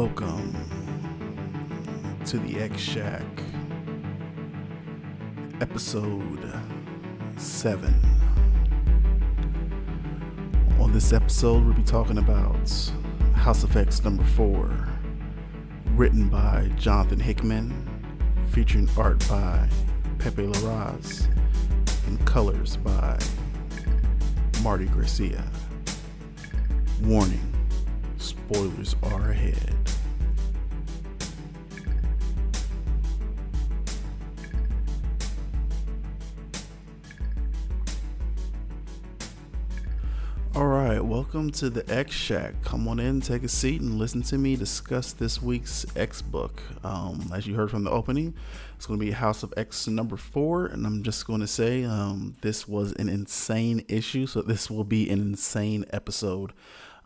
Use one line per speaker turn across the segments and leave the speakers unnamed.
Welcome to the X Shack, episode 7. On this episode, we'll be talking about House X number 4, written by Jonathan Hickman, featuring art by Pepe Larraz, and colors by Marty Garcia. Warning spoilers are ahead. All right, welcome to the X Shack. Come on in, take a seat, and listen to me discuss this week's X book. Um, as you heard from the opening, it's going to be House of X number four, and I'm just going to say um, this was an insane issue, so this will be an insane episode.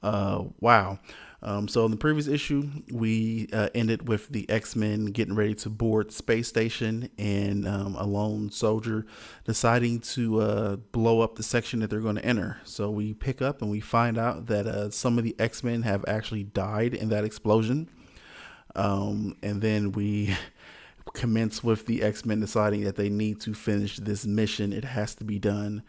Uh, wow. Um, so in the previous issue, we uh, ended with the X Men getting ready to board space station, and um, a lone soldier deciding to uh, blow up the section that they're going to enter. So we pick up and we find out that uh, some of the X Men have actually died in that explosion, um, and then we. commence with the X Men deciding that they need to finish this mission. It has to be done.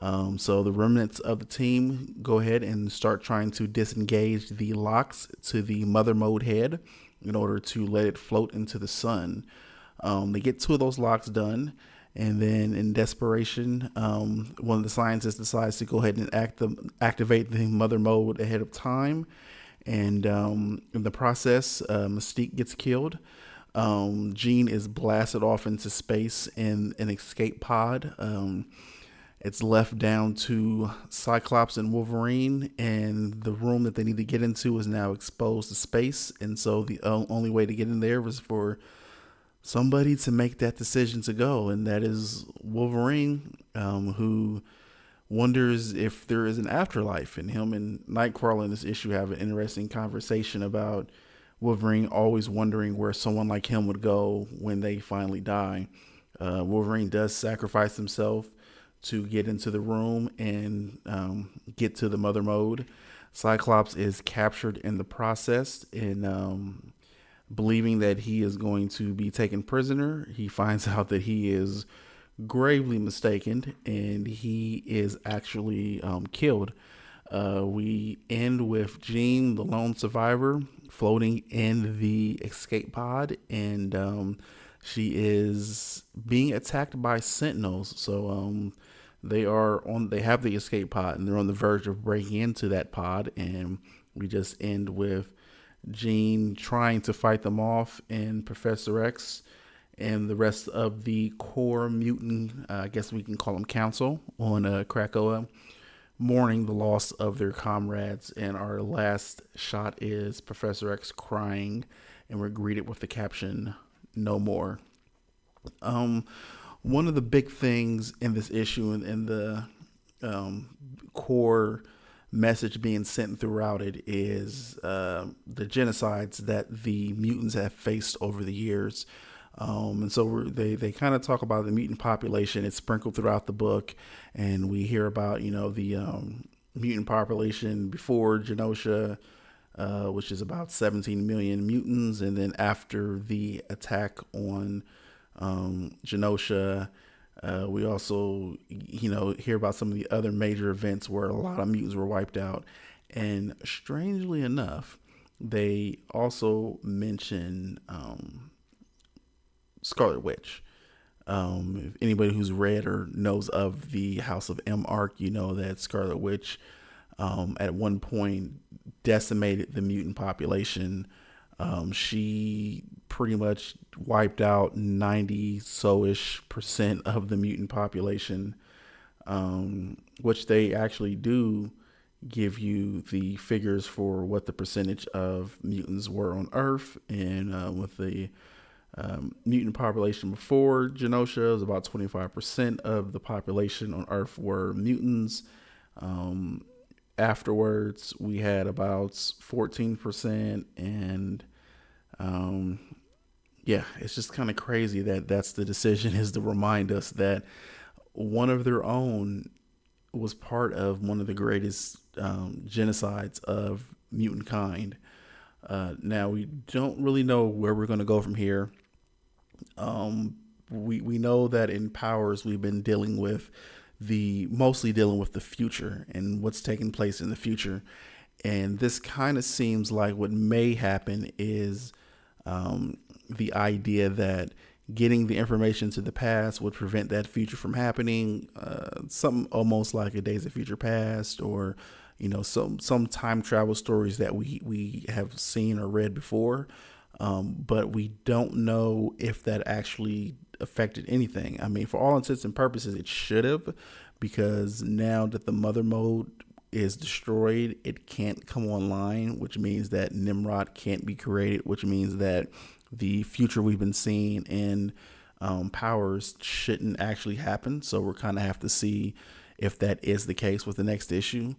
Um, so the remnants of the team go ahead and start trying to disengage the locks to the Mother Mold head in order to let it float into the sun. Um, they get two of those locks done, and then in desperation, um, one of the scientists decides to go ahead and act the, activate the Mother Mold ahead of time. And um, in the process, uh, Mystique gets killed. Um, Jean is blasted off into space in an escape pod. It's left down to Cyclops and Wolverine, and the room that they need to get into is now exposed to space. And so the only way to get in there was for somebody to make that decision to go, and that is Wolverine, um, who wonders if there is an afterlife. And him and Nightcrawler in this issue have an interesting conversation about Wolverine always wondering where someone like him would go when they finally die. Uh, Wolverine does sacrifice himself to get into the room and um, get to the Mother Mold. Cyclops is captured in the process and um, believing that he is going to be taken prisoner. He finds out that he is gravely mistaken and he is actually um, killed. Uh, we end with Jean, the lone survivor, floating in the escape pod, and um, she is being attacked by sentinels. So um, they are on they have the escape pod and they're on the verge of breaking into that pod. And we just end with Jean trying to fight them off and Professor X and the rest of the core mutant uh, I guess we can call them council on uh, Krakoa mourning the loss of their comrades. And our last shot is Professor X crying and we're greeted with the caption no more. Um one of the big things in this issue and, and the um, core message being sent throughout it is uh, the genocides that the mutants have faced over the years. Um, and so they, they kind of talk about the mutant population. It's sprinkled throughout the book, and we hear about you know the um, mutant population before Genosha, uh, which is about 17 million mutants, and then after the attack on um, Genosha. Uh, we also, you know, hear about some of the other major events where a lot of mutants were wiped out. And strangely enough, they also mention um, Scarlet Witch. Um, if anybody who's read or knows of the House of M arc, you know that Scarlet Witch um, at one point decimated the mutant population um, she pretty much wiped out 90 so ish percent of the mutant population, um, which they actually do give you the figures for what the percentage of mutants were on Earth. And uh, with the um, mutant population before Genosha, it was about 25% of the population on Earth were mutants. Um, afterwards, we had about 14%, and um, yeah, it's just kind of crazy that that's the decision is to remind us that one of their own was part of one of the greatest um, genocides of mutant kind. Uh, now we don't really know where we're going to go from here. Um, we we know that in powers we've been dealing with the mostly dealing with the future and what's taking place in the future, and this kind of seems like what may happen is um, the idea that getting the information to the past would prevent that future from happening. Uh, something almost like a Days of Future Past, or you know, some some time travel stories that we we have seen or read before, um, but we don't know if that actually affected anything. I mean, for all intents and purposes, it should have, because now that the Mother Mold is destroyed, it can't come online, which means that Nimrod can't be created, which means that the future we've been seeing in um, powers shouldn't actually happen. So we're kind of have to see if that is the case with the next issue.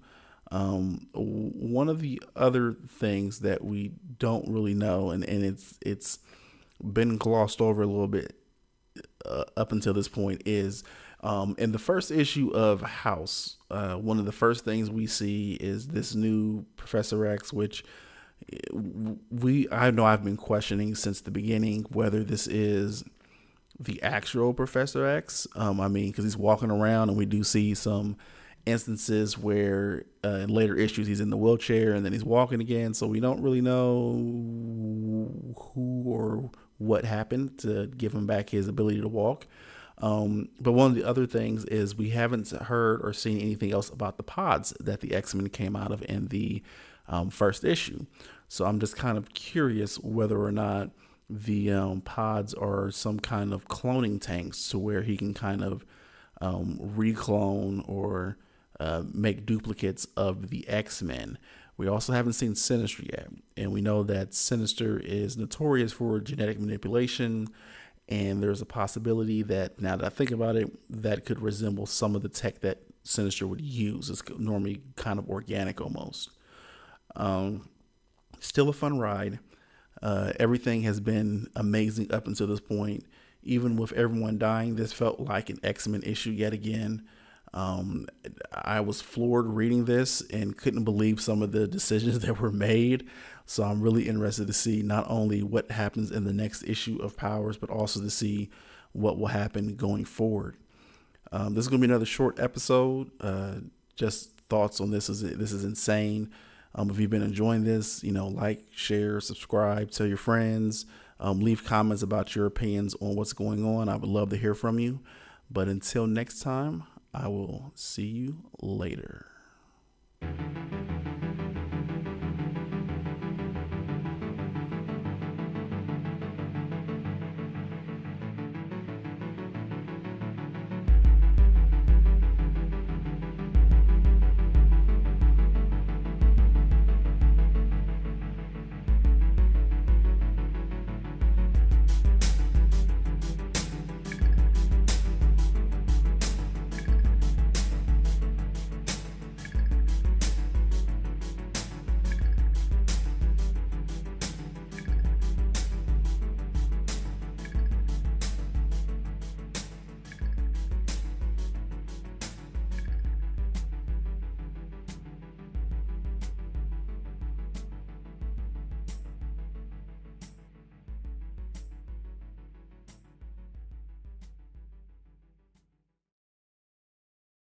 Um, one of the other things that we don't really know, and, and it's it's been glossed over a little bit uh, up until this point, is um, in the first issue of House. Uh, one of the first things we see is this new Professor X, which we I know I've been questioning since the beginning whether this is the actual Professor X. Um, I mean, because he's walking around, and we do see some instances where uh, in later issues he's in the wheelchair and then he's walking again. So we don't really know who or what happened to give him back his ability to walk. Um, but one of the other things is we haven't heard or seen anything else about the pods that the X Men came out of in the um, first issue. So I'm just kind of curious whether or not the um, pods are some kind of cloning tanks to where he can kind of um, reclone or uh, make duplicates of the X Men. We also haven't seen Sinister yet, and we know that Sinister is notorious for genetic manipulation. And there's a possibility that now that I think about it, that could resemble some of the tech that Sinister would use. It's normally kind of organic almost. Um, still a fun ride. Uh, everything has been amazing up until this point. Even with everyone dying, this felt like an X Men issue yet again. Um, I was floored reading this and couldn't believe some of the decisions that were made. So I'm really interested to see not only what happens in the next issue of Powers, but also to see what will happen going forward. Um, this is going to be another short episode. Uh, just thoughts on this is this is insane. Um, if you've been enjoying this, you know, like, share, subscribe, tell your friends, um, leave comments about your opinions on what's going on. I would love to hear from you. But until next time, I will see you later.